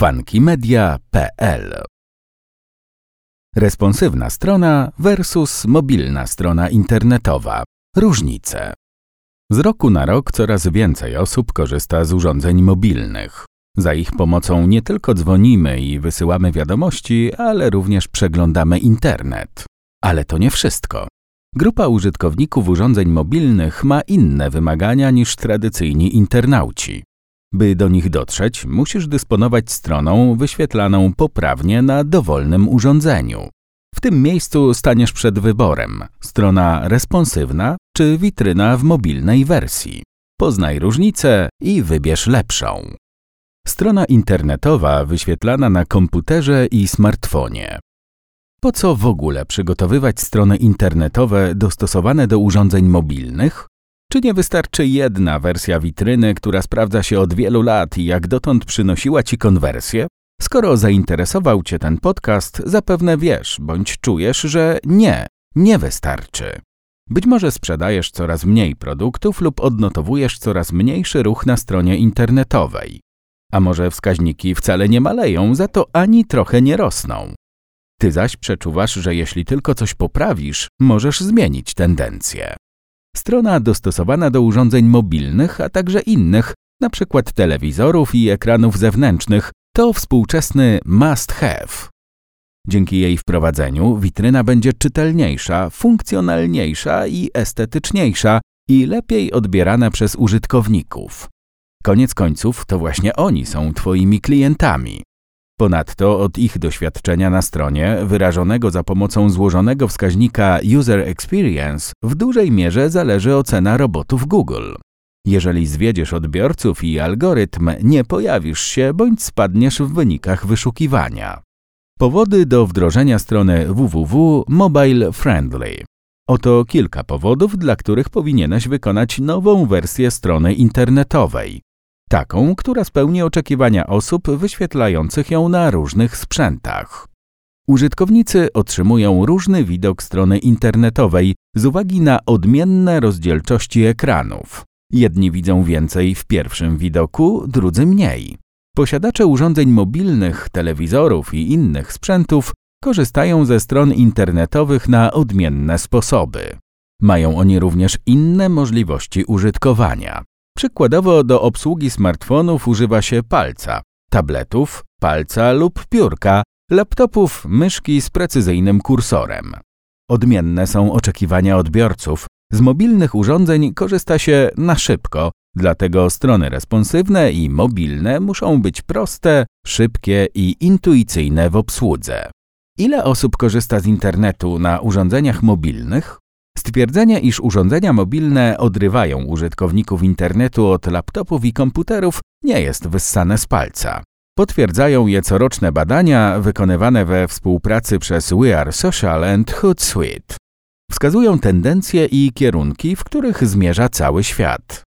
funkymedia.pl Responsywna strona versus mobilna strona internetowa. Różnice. Z roku na rok coraz więcej osób korzysta z urządzeń mobilnych. Za ich pomocą nie tylko dzwonimy i wysyłamy wiadomości, ale również przeglądamy internet. Ale to nie wszystko. Grupa użytkowników urządzeń mobilnych ma inne wymagania niż tradycyjni internauci. By do nich dotrzeć, musisz dysponować stroną wyświetlaną poprawnie na dowolnym urządzeniu. W tym miejscu staniesz przed wyborem: strona responsywna czy witryna w mobilnej wersji. Poznaj różnicę i wybierz lepszą. Strona internetowa wyświetlana na komputerze i smartfonie. Po co w ogóle przygotowywać strony internetowe dostosowane do urządzeń mobilnych? Czy nie wystarczy jedna wersja witryny, która sprawdza się od wielu lat i jak dotąd przynosiła ci konwersję? Skoro zainteresował cię ten podcast, zapewne wiesz bądź czujesz, że nie, nie wystarczy. Być może sprzedajesz coraz mniej produktów lub odnotowujesz coraz mniejszy ruch na stronie internetowej. A może wskaźniki wcale nie maleją, za to ani trochę nie rosną. Ty zaś przeczuwasz, że jeśli tylko coś poprawisz, możesz zmienić tendencję. Strona dostosowana do urządzeń mobilnych, a także innych, np. telewizorów i ekranów zewnętrznych, to współczesny must have. Dzięki jej wprowadzeniu witryna będzie czytelniejsza, funkcjonalniejsza i estetyczniejsza i lepiej odbierana przez użytkowników. Koniec końców to właśnie oni są Twoimi klientami. Ponadto od ich doświadczenia na stronie, wyrażonego za pomocą złożonego wskaźnika User Experience, w dużej mierze zależy ocena robotów Google. Jeżeli zwiedziesz odbiorców i algorytm, nie pojawisz się bądź spadniesz w wynikach wyszukiwania. Powody do wdrożenia strony www Mobile Friendly. Oto kilka powodów, dla których powinieneś wykonać nową wersję strony internetowej taką, która spełni oczekiwania osób wyświetlających ją na różnych sprzętach. Użytkownicy otrzymują różny widok strony internetowej z uwagi na odmienne rozdzielczości ekranów. Jedni widzą więcej w pierwszym widoku, drudzy mniej. Posiadacze urządzeń mobilnych, telewizorów i innych sprzętów korzystają ze stron internetowych na odmienne sposoby. Mają oni również inne możliwości użytkowania. Przykładowo do obsługi smartfonów używa się palca, tabletów, palca lub piórka, laptopów, myszki z precyzyjnym kursorem. Odmienne są oczekiwania odbiorców. Z mobilnych urządzeń korzysta się na szybko, dlatego strony responsywne i mobilne muszą być proste, szybkie i intuicyjne w obsłudze. Ile osób korzysta z internetu na urządzeniach mobilnych? Stwierdzenie, iż urządzenia mobilne odrywają użytkowników internetu od laptopów i komputerów, nie jest wyssane z palca. Potwierdzają je coroczne badania wykonywane we współpracy przez We Are Social and Hootsuite. Wskazują tendencje i kierunki, w których zmierza cały świat.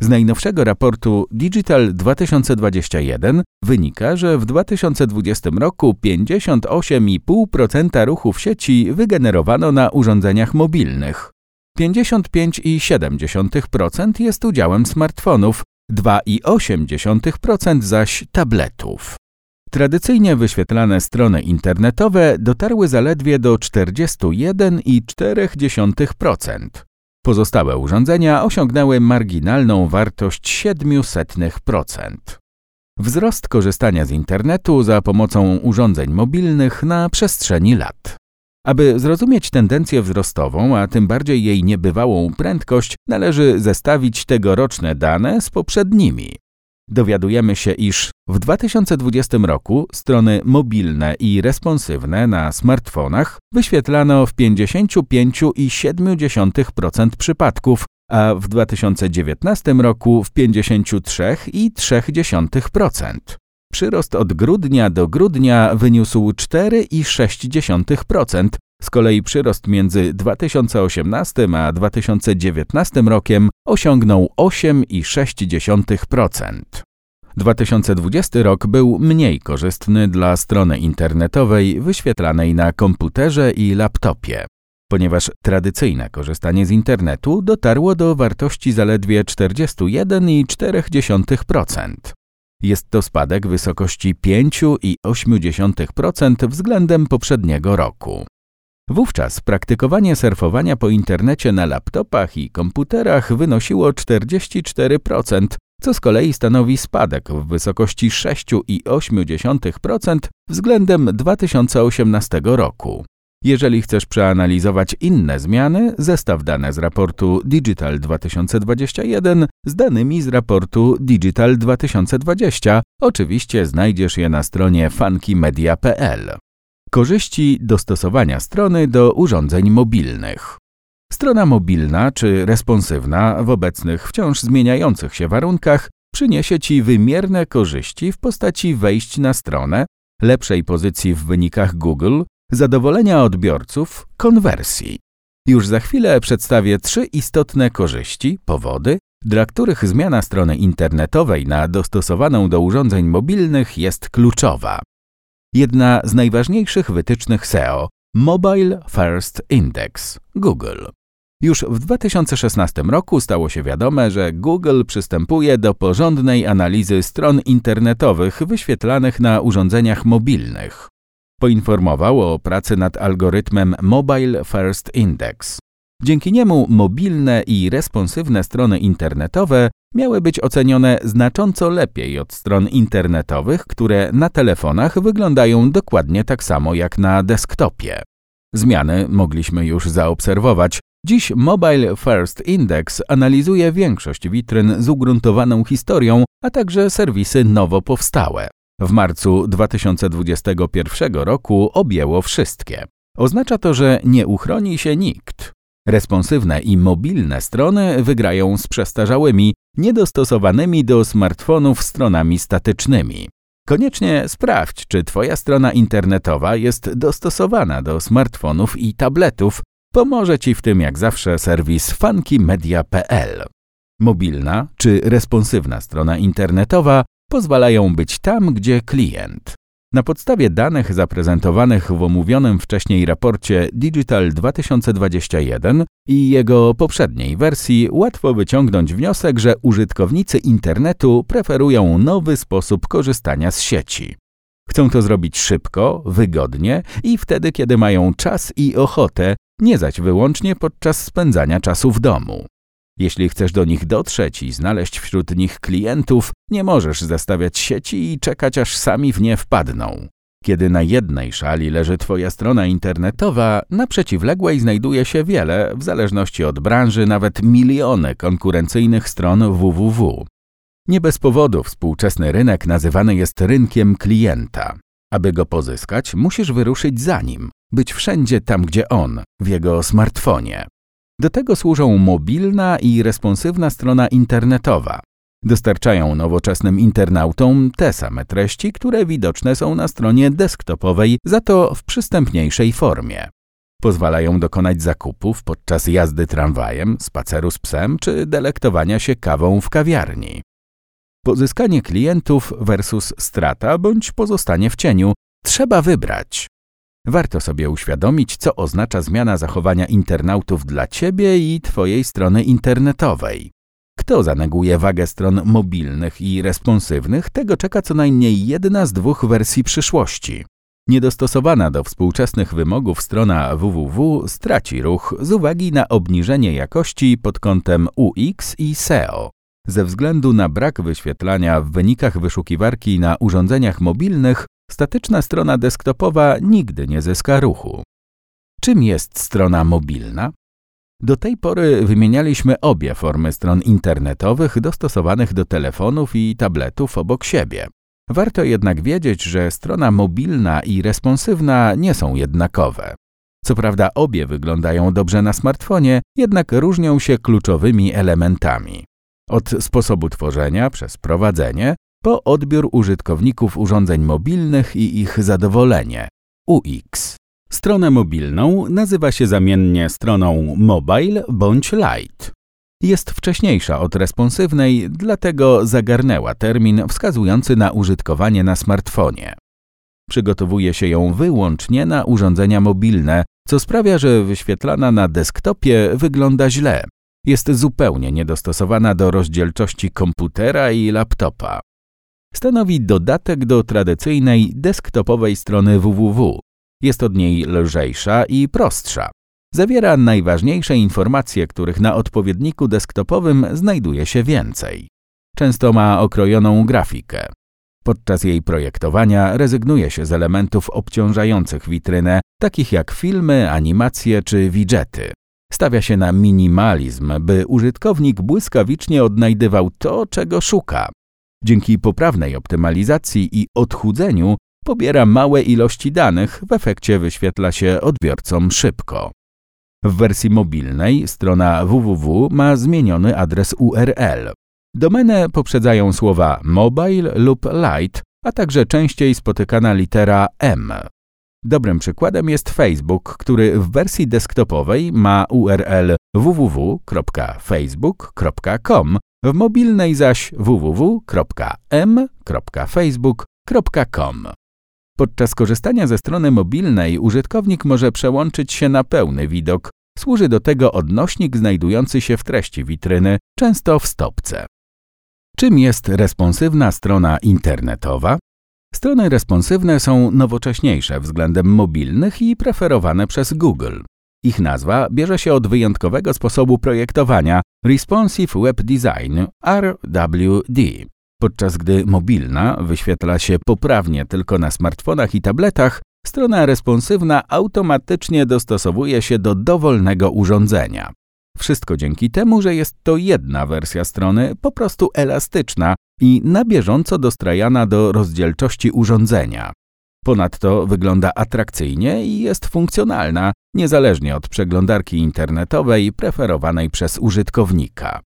Z najnowszego raportu Digital 2021 wynika, że w 2020 roku 58,5% ruchów sieci wygenerowano na urządzeniach mobilnych. 55,7% jest udziałem smartfonów, 2,8% zaś tabletów. Tradycyjnie wyświetlane strony internetowe dotarły zaledwie do 41,4%. Pozostałe urządzenia osiągnęły marginalną wartość 0,07%. Wzrost korzystania z internetu za pomocą urządzeń mobilnych na przestrzeni lat. Aby zrozumieć tendencję wzrostową, a tym bardziej jej niebywałą prędkość, należy zestawić tegoroczne dane z poprzednimi dowiadujemy się, iż w 2020 roku strony mobilne i responsywne na smartfonach wyświetlano w 55,7% przypadków, a w 2019 roku w 53,3%. Przyrost od grudnia do grudnia wyniósł 4,6%, z kolei przyrost między 2018 a 2019 rokiem osiągnął 8,6%. 2020 rok był mniej korzystny dla strony internetowej wyświetlanej na komputerze i laptopie, ponieważ tradycyjne korzystanie z internetu dotarło do wartości zaledwie 41,4%. Jest to spadek wysokości 5,8% względem poprzedniego roku. Wówczas praktykowanie surfowania po internecie na laptopach i komputerach wynosiło 44%, co z kolei stanowi spadek w wysokości 6,8% względem 2018 roku. Jeżeli chcesz przeanalizować inne zmiany, zestaw dane z raportu Digital 2021 z danymi z raportu Digital 2020. Oczywiście znajdziesz je na stronie funkymedia.pl. Korzyści dostosowania strony do urządzeń mobilnych. Strona mobilna czy responsywna w obecnych wciąż zmieniających się warunkach przyniesie Ci wymierne korzyści w postaci wejść na stronę, lepszej pozycji w wynikach Google, zadowolenia odbiorców, konwersji. Już za chwilę przedstawię trzy istotne korzyści, powody, dla których zmiana strony internetowej na dostosowaną do urządzeń mobilnych jest kluczowa. Jedna z najważniejszych wytycznych SEO Mobile First Index Google. Już w 2016 roku stało się wiadome, że Google przystępuje do porządnej analizy stron internetowych wyświetlanych na urządzeniach mobilnych. Poinformował o pracy nad algorytmem Mobile First Index. Dzięki niemu mobilne i responsywne strony internetowe miały być ocenione znacząco lepiej od stron internetowych, które na telefonach wyglądają dokładnie tak samo jak na desktopie. Zmiany mogliśmy już zaobserwować. Dziś Mobile First Index analizuje większość witryn z ugruntowaną historią, a także serwisy nowo powstałe. W marcu 2021 roku objęło wszystkie. Oznacza to, że nie uchroni się nikt. Responsywne i mobilne strony wygrają z przestarzałymi, niedostosowanymi do smartfonów stronami statycznymi. Koniecznie sprawdź, czy Twoja strona internetowa jest dostosowana do smartfonów i tabletów. Pomoże Ci w tym jak zawsze serwis funkymedia.pl. Mobilna czy responsywna strona internetowa pozwalają być tam, gdzie klient. Na podstawie danych zaprezentowanych w omówionym wcześniej raporcie Digital 2021 i jego poprzedniej wersji łatwo wyciągnąć wniosek, że użytkownicy internetu preferują nowy sposób korzystania z sieci. Chcą to zrobić szybko, wygodnie i wtedy, kiedy mają czas i ochotę, nie zaś wyłącznie podczas spędzania czasu w domu. Jeśli chcesz do nich dotrzeć i znaleźć wśród nich klientów, nie możesz zastawiać sieci i czekać, aż sami w nie wpadną. Kiedy na jednej szali leży Twoja strona internetowa, na przeciwległej znajduje się wiele, w zależności od branży, nawet miliony konkurencyjnych stron www. Nie bez powodu współczesny rynek nazywany jest rynkiem klienta. Aby go pozyskać, musisz wyruszyć za nim, być wszędzie tam, gdzie on, w jego smartfonie. Do tego służą mobilna i responsywna strona internetowa. Dostarczają nowoczesnym internautom te same treści, które widoczne są na stronie desktopowej, za to w przystępniejszej formie. Pozwalają dokonać zakupów podczas jazdy tramwajem, spaceru z psem czy delektowania się kawą w kawiarni. Pozyskanie klientów versus strata bądź pozostanie w cieniu trzeba wybrać. Warto sobie uświadomić, co oznacza zmiana zachowania internautów dla Ciebie i Twojej strony internetowej. Kto zaneguje wagę stron mobilnych i responsywnych, tego czeka co najmniej jedna z dwóch wersji przyszłości. Niedostosowana do współczesnych wymogów strona www straci ruch z uwagi na obniżenie jakości pod kątem UX i SEO. Ze względu na brak wyświetlania w wynikach wyszukiwarki na urządzeniach mobilnych, statyczna strona desktopowa nigdy nie zyska ruchu. Czym jest strona mobilna? Do tej pory wymienialiśmy obie formy stron internetowych dostosowanych do telefonów i tabletów obok siebie. Warto jednak wiedzieć, że strona mobilna i responsywna nie są jednakowe. Co prawda obie wyglądają dobrze na smartfonie, jednak różnią się kluczowymi elementami. Od sposobu tworzenia przez prowadzenie po odbiór użytkowników urządzeń mobilnych i ich zadowolenie UX. Stronę mobilną nazywa się zamiennie stroną mobile bądź light. Jest wcześniejsza od responsywnej, dlatego zagarnęła termin wskazujący na użytkowanie na smartfonie. Przygotowuje się ją wyłącznie na urządzenia mobilne, co sprawia, że wyświetlana na desktopie wygląda źle. Jest zupełnie niedostosowana do rozdzielczości komputera i laptopa. Stanowi dodatek do tradycyjnej desktopowej strony www. Jest od niej lżejsza i prostsza. Zawiera najważniejsze informacje, których na odpowiedniku desktopowym znajduje się więcej. Często ma okrojoną grafikę. Podczas jej projektowania rezygnuje się z elementów obciążających witrynę, takich jak filmy, animacje czy widgety. Stawia się na minimalizm, by użytkownik błyskawicznie odnajdywał to, czego szuka. Dzięki poprawnej optymalizacji i odchudzeniu pobiera małe ilości danych, w efekcie wyświetla się odbiorcom szybko. W wersji mobilnej strona www ma zmieniony adres URL. Domenę poprzedzają słowa mobile lub light, a także częściej spotykana litera M. Dobrym przykładem jest Facebook, który w wersji desktopowej ma URL www.facebook.com, w mobilnej zaś www.m.facebook.com. Podczas korzystania ze strony mobilnej użytkownik może przełączyć się na pełny widok. Służy do tego odnośnik znajdujący się w treści witryny, często w stopce. Czym jest responsywna strona internetowa? Strony responsywne są nowocześniejsze względem mobilnych i preferowane przez Google. Ich nazwa bierze się od wyjątkowego sposobu projektowania Responsive Web Design RWD, podczas gdy mobilna wyświetla się poprawnie tylko na smartfonach i tabletach, strona responsywna automatycznie dostosowuje się do dowolnego urządzenia. Wszystko dzięki temu, że jest to jedna wersja strony, po prostu elastyczna i na bieżąco dostrajana do rozdzielczości urządzenia. Ponadto wygląda atrakcyjnie i jest funkcjonalna, niezależnie od przeglądarki internetowej preferowanej przez użytkownika.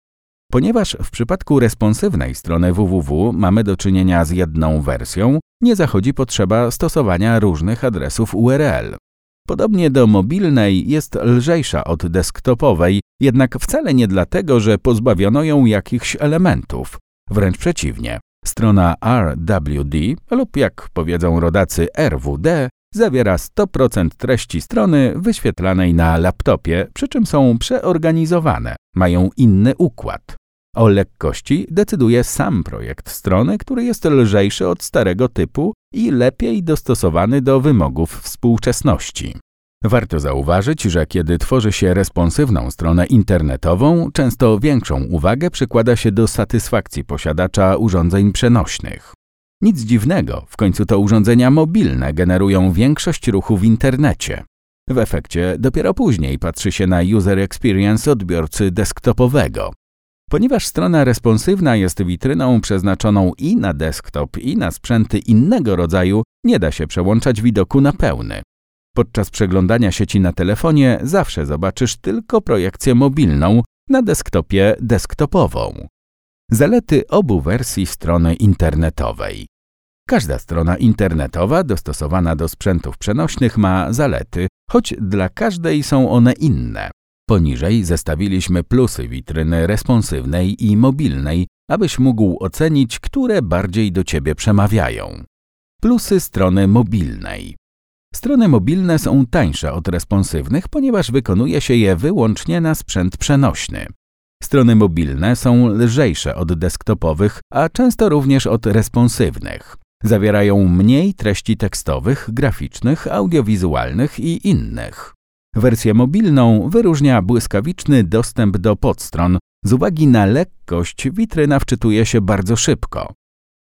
Ponieważ w przypadku responsywnej strony www mamy do czynienia z jedną wersją, nie zachodzi potrzeba stosowania różnych adresów URL. Podobnie do mobilnej jest lżejsza od desktopowej, jednak wcale nie dlatego, że pozbawiono ją jakichś elementów. Wręcz przeciwnie. Strona RWD lub jak powiedzą rodacy RWD zawiera 100% treści strony wyświetlanej na laptopie, przy czym są przeorganizowane, mają inny układ. O lekkości decyduje sam projekt strony, który jest lżejszy od starego typu i lepiej dostosowany do wymogów współczesności. Warto zauważyć, że kiedy tworzy się responsywną stronę internetową, często większą uwagę przykłada się do satysfakcji posiadacza urządzeń przenośnych. Nic dziwnego, w końcu to urządzenia mobilne generują większość ruchu w internecie. W efekcie dopiero później patrzy się na user experience odbiorcy desktopowego. Ponieważ strona responsywna jest witryną przeznaczoną i na desktop, i na sprzęty innego rodzaju, nie da się przełączać widoku na pełny. Podczas przeglądania sieci na telefonie zawsze zobaczysz tylko projekcję mobilną, na desktopie desktopową. Zalety obu wersji strony internetowej. Każda strona internetowa dostosowana do sprzętów przenośnych ma zalety, choć dla każdej są one inne. Poniżej zestawiliśmy plusy witryny responsywnej i mobilnej, abyś mógł ocenić, które bardziej do Ciebie przemawiają. Plusy strony mobilnej. Strony mobilne są tańsze od responsywnych, ponieważ wykonuje się je wyłącznie na sprzęt przenośny. Strony mobilne są lżejsze od desktopowych, a często również od responsywnych. Zawierają mniej treści tekstowych, graficznych, audiowizualnych i innych. Wersję mobilną wyróżnia błyskawiczny dostęp do podstron. Z uwagi na lekkość witryna wczytuje się bardzo szybko.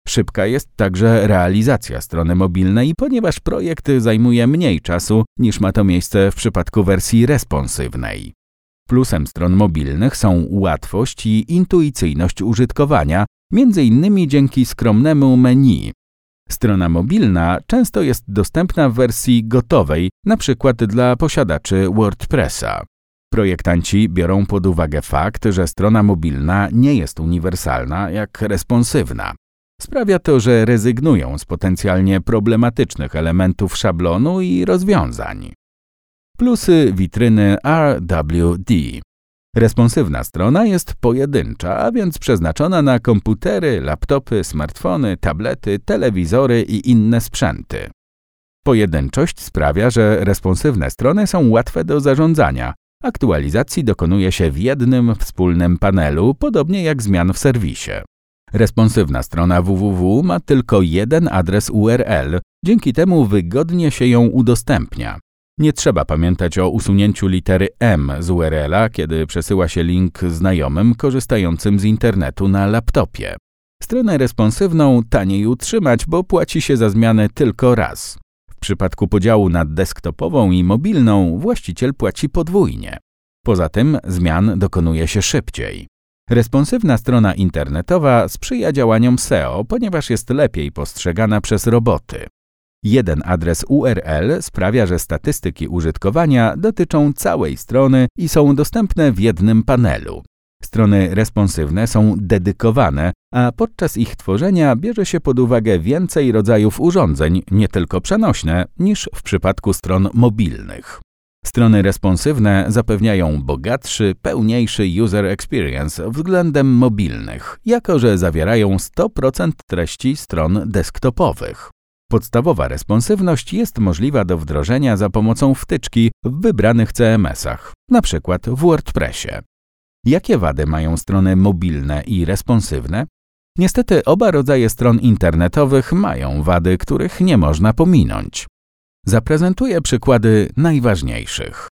Szybka jest także realizacja strony mobilnej, ponieważ projekt zajmuje mniej czasu niż ma to miejsce w przypadku wersji responsywnej. Plusem stron mobilnych są łatwość i intuicyjność użytkowania, innymi dzięki skromnemu menu. Strona mobilna często jest dostępna w wersji gotowej, np. dla posiadaczy WordPressa. Projektanci biorą pod uwagę fakt, że strona mobilna nie jest uniwersalna jak responsywna. Sprawia to, że rezygnują z potencjalnie problematycznych elementów szablonu i rozwiązań. Plusy witryny RWD Responsywna strona jest pojedyncza, a więc przeznaczona na komputery, laptopy, smartfony, tablety, telewizory i inne sprzęty. Pojedynczość sprawia, że responsywne strony są łatwe do zarządzania. Aktualizacji dokonuje się w jednym wspólnym panelu, podobnie jak zmian w serwisie. Responsywna strona www ma tylko jeden adres URL, dzięki temu wygodnie się ją udostępnia. Nie trzeba pamiętać o usunięciu litery M z URL-a, kiedy przesyła się link znajomym korzystającym z internetu na laptopie. Stronę responsywną taniej utrzymać, bo płaci się za zmianę tylko raz. W przypadku podziału na desktopową i mobilną właściciel płaci podwójnie. Poza tym zmian dokonuje się szybciej. Responsywna strona internetowa sprzyja działaniom SEO, ponieważ jest lepiej postrzegana przez roboty. Jeden adres URL sprawia, że statystyki użytkowania dotyczą całej strony i są dostępne w jednym panelu. Strony responsywne są dedykowane, a podczas ich tworzenia bierze się pod uwagę więcej rodzajów urządzeń, nie tylko przenośne, niż w przypadku stron mobilnych. Strony responsywne zapewniają bogatszy, pełniejszy user experience względem mobilnych, jako że zawierają 100% treści stron desktopowych. Podstawowa responsywność jest możliwa do wdrożenia za pomocą wtyczki w wybranych CMS-ach, np. w WordPressie. Jakie wady mają strony mobilne i responsywne? Niestety oba rodzaje stron internetowych mają wady, których nie można pominąć. Zaprezentuję przykłady najważniejszych.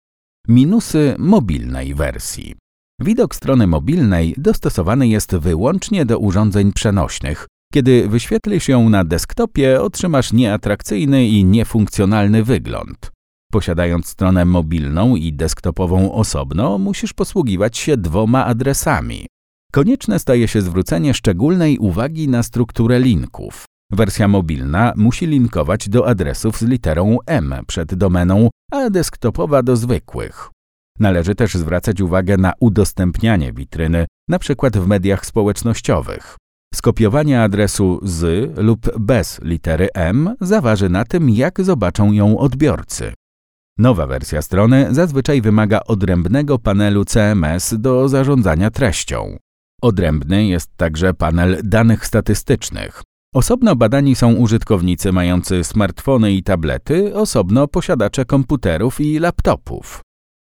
Minusy mobilnej wersji. Widok strony mobilnej dostosowany jest wyłącznie do urządzeń przenośnych. Kiedy wyświetlisz ją na desktopie, otrzymasz nieatrakcyjny i niefunkcjonalny wygląd. Posiadając stronę mobilną i desktopową osobno, musisz posługiwać się dwoma adresami. Konieczne staje się zwrócenie szczególnej uwagi na strukturę linków. Wersja mobilna musi linkować do adresów z literą M przed domeną, a desktopowa do zwykłych. Należy też zwracać uwagę na udostępnianie witryny, np. w mediach społecznościowych. Skopiowanie adresu z lub bez litery M zaważy na tym, jak zobaczą ją odbiorcy. Nowa wersja strony zazwyczaj wymaga odrębnego panelu CMS do zarządzania treścią. Odrębny jest także panel danych statystycznych. Osobno badani są użytkownicy mający smartfony i tablety, osobno posiadacze komputerów i laptopów.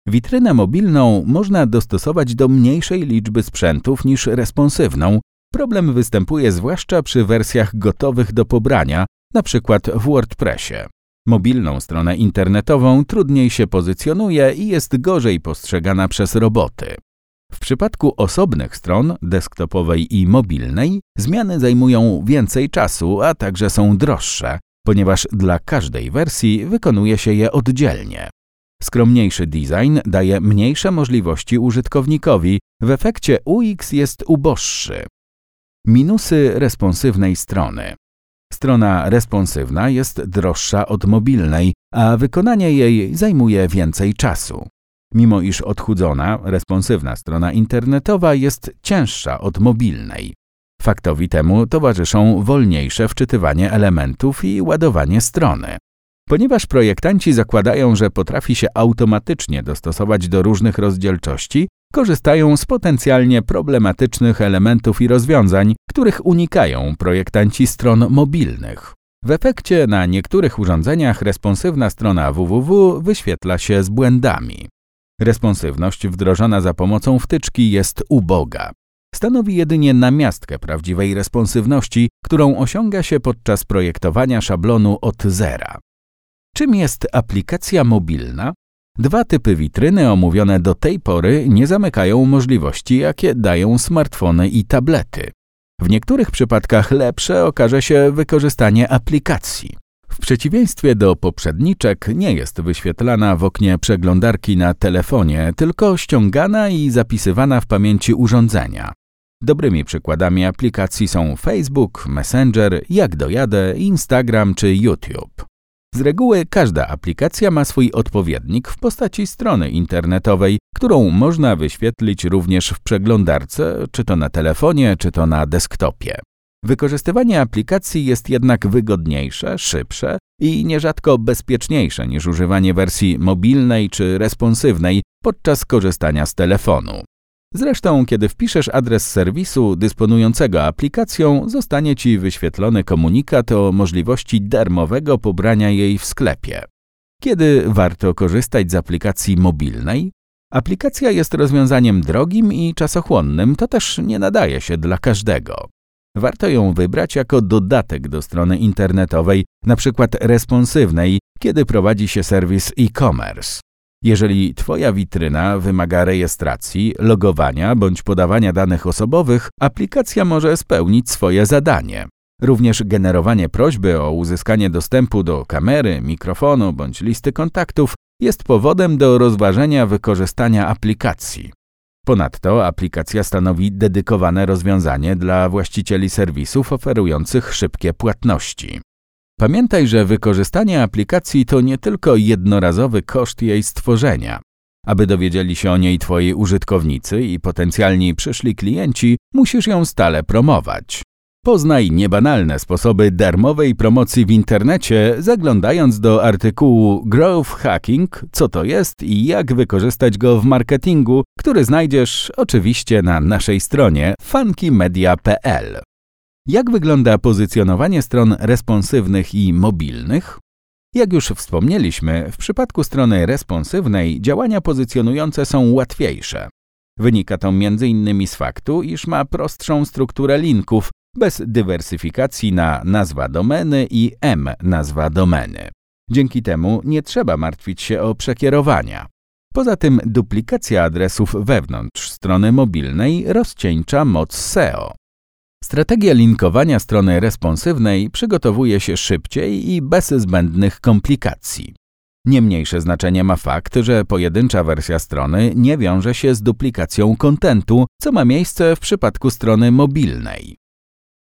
Witrynę mobilną można dostosować do mniejszej liczby sprzętów niż responsywną. Problem występuje zwłaszcza przy wersjach gotowych do pobrania, np. w WordPressie. Mobilną stronę internetową trudniej się pozycjonuje i jest gorzej postrzegana przez roboty. W przypadku osobnych stron, desktopowej i mobilnej, zmiany zajmują więcej czasu, a także są droższe, ponieważ dla każdej wersji wykonuje się je oddzielnie. Skromniejszy design daje mniejsze możliwości użytkownikowi, w efekcie UX jest uboższy. Minusy responsywnej strony. Strona responsywna jest droższa od mobilnej, a wykonanie jej zajmuje więcej czasu. Mimo iż odchudzona, responsywna strona internetowa jest cięższa od mobilnej. Faktowi temu towarzyszą wolniejsze wczytywanie elementów i ładowanie strony. Ponieważ projektanci zakładają, że potrafi się automatycznie dostosować do różnych rozdzielczości, korzystają z potencjalnie problematycznych elementów i rozwiązań, których unikają projektanci stron mobilnych. W efekcie na niektórych urządzeniach responsywna strona www wyświetla się z błędami. Responsywność wdrożona za pomocą wtyczki jest uboga. Stanowi jedynie namiastkę prawdziwej responsywności, którą osiąga się podczas projektowania szablonu od zera. Czym jest aplikacja mobilna? Dwa typy witryny omówione do tej pory nie zamykają możliwości, jakie dają smartfony i tablety. W niektórych przypadkach lepsze okaże się wykorzystanie aplikacji. W przeciwieństwie do poprzedniczek nie jest wyświetlana w oknie przeglądarki na telefonie, tylko ściągana i zapisywana w pamięci urządzenia. Dobrymi przykładami aplikacji są Facebook, Messenger, Jak dojadę, Instagram czy YouTube. Z reguły każda aplikacja ma swój odpowiednik w postaci strony internetowej, którą można wyświetlić również w przeglądarce, czy to na telefonie, czy to na desktopie. Wykorzystywanie aplikacji jest jednak wygodniejsze, szybsze i nierzadko bezpieczniejsze niż używanie wersji mobilnej czy responsywnej podczas korzystania z telefonu. Zresztą, kiedy wpiszesz adres serwisu dysponującego aplikacją, zostanie Ci wyświetlony komunikat o możliwości darmowego pobrania jej w sklepie. Kiedy warto korzystać z aplikacji mobilnej? Aplikacja jest rozwiązaniem drogim i czasochłonnym, to też nie nadaje się dla każdego. Warto ją wybrać jako dodatek do strony internetowej, np. responsywnej, kiedy prowadzi się serwis e-commerce. Jeżeli Twoja witryna wymaga rejestracji, logowania bądź podawania danych osobowych, aplikacja może spełnić swoje zadanie. Również generowanie prośby o uzyskanie dostępu do kamery, mikrofonu bądź listy kontaktów jest powodem do rozważenia wykorzystania aplikacji. Ponadto aplikacja stanowi dedykowane rozwiązanie dla właścicieli serwisów oferujących szybkie płatności. Pamiętaj, że wykorzystanie aplikacji to nie tylko jednorazowy koszt jej stworzenia. Aby dowiedzieli się o niej Twoi użytkownicy i potencjalni przyszli klienci, musisz ją stale promować. Poznaj niebanalne sposoby darmowej promocji w internecie, zaglądając do artykułu Growth Hacking, co to jest i jak wykorzystać go w marketingu, który znajdziesz oczywiście na naszej stronie funkymedia.pl. Jak wygląda pozycjonowanie stron responsywnych i mobilnych? Jak już wspomnieliśmy, w przypadku strony responsywnej działania pozycjonujące są łatwiejsze. Wynika to m.in. z faktu, iż ma prostszą strukturę linków, bez dywersyfikacji na nazwa domeny i M nazwa domeny. Dzięki temu nie trzeba martwić się o przekierowania. Poza tym duplikacja adresów wewnątrz strony mobilnej rozcieńcza moc SEO. Strategia linkowania strony responsywnej przygotowuje się szybciej i bez zbędnych komplikacji. Nie mniejsze znaczenie ma fakt, że pojedyncza wersja strony nie wiąże się z duplikacją kontentu, co ma miejsce w przypadku strony mobilnej.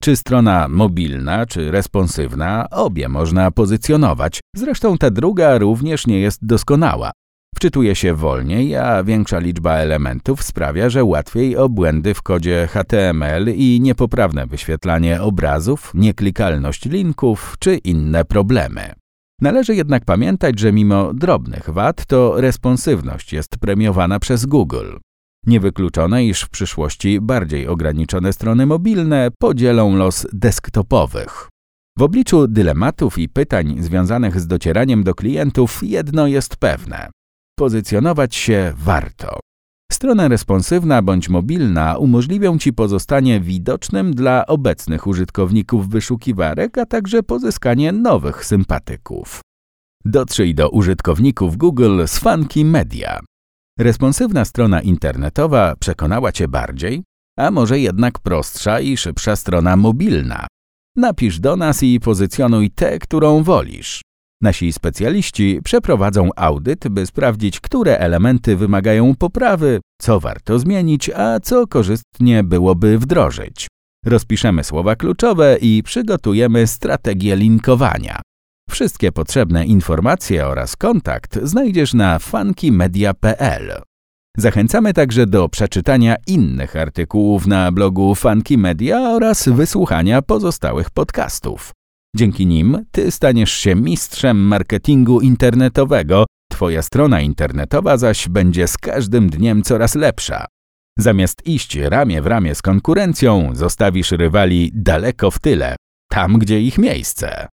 Czy strona mobilna, czy responsywna, obie można pozycjonować. Zresztą ta druga również nie jest doskonała. Wczytuje się wolniej, a większa liczba elementów sprawia, że łatwiej o błędy w kodzie HTML i niepoprawne wyświetlanie obrazów, nieklikalność linków czy inne problemy. Należy jednak pamiętać, że mimo drobnych wad to responsywność jest premiowana przez Google. Niewykluczone, iż w przyszłości bardziej ograniczone strony mobilne podzielą los desktopowych. W obliczu dylematów i pytań związanych z docieraniem do klientów jedno jest pewne. Pozycjonować się warto. Strona responsywna bądź mobilna umożliwią Ci pozostanie widocznym dla obecnych użytkowników wyszukiwarek, a także pozyskanie nowych sympatyków. Dotrzyj do użytkowników Google z Funky Media. Responsywna strona internetowa przekonała Cię bardziej, a może jednak prostsza i szybsza strona mobilna. Napisz do nas i pozycjonuj tę, którą wolisz. Nasi specjaliści przeprowadzą audyt, by sprawdzić, które elementy wymagają poprawy, co warto zmienić, a co korzystnie byłoby wdrożyć. Rozpiszemy słowa kluczowe i przygotujemy strategię linkowania. Wszystkie potrzebne informacje oraz kontakt znajdziesz na funkymedia.pl. Zachęcamy także do przeczytania innych artykułów na blogu Funky Media oraz wysłuchania pozostałych podcastów. Dzięki nim ty staniesz się mistrzem marketingu internetowego, twoja strona internetowa zaś będzie z każdym dniem coraz lepsza. Zamiast iść ramię w ramię z konkurencją, zostawisz rywali daleko w tyle, tam gdzie ich miejsce.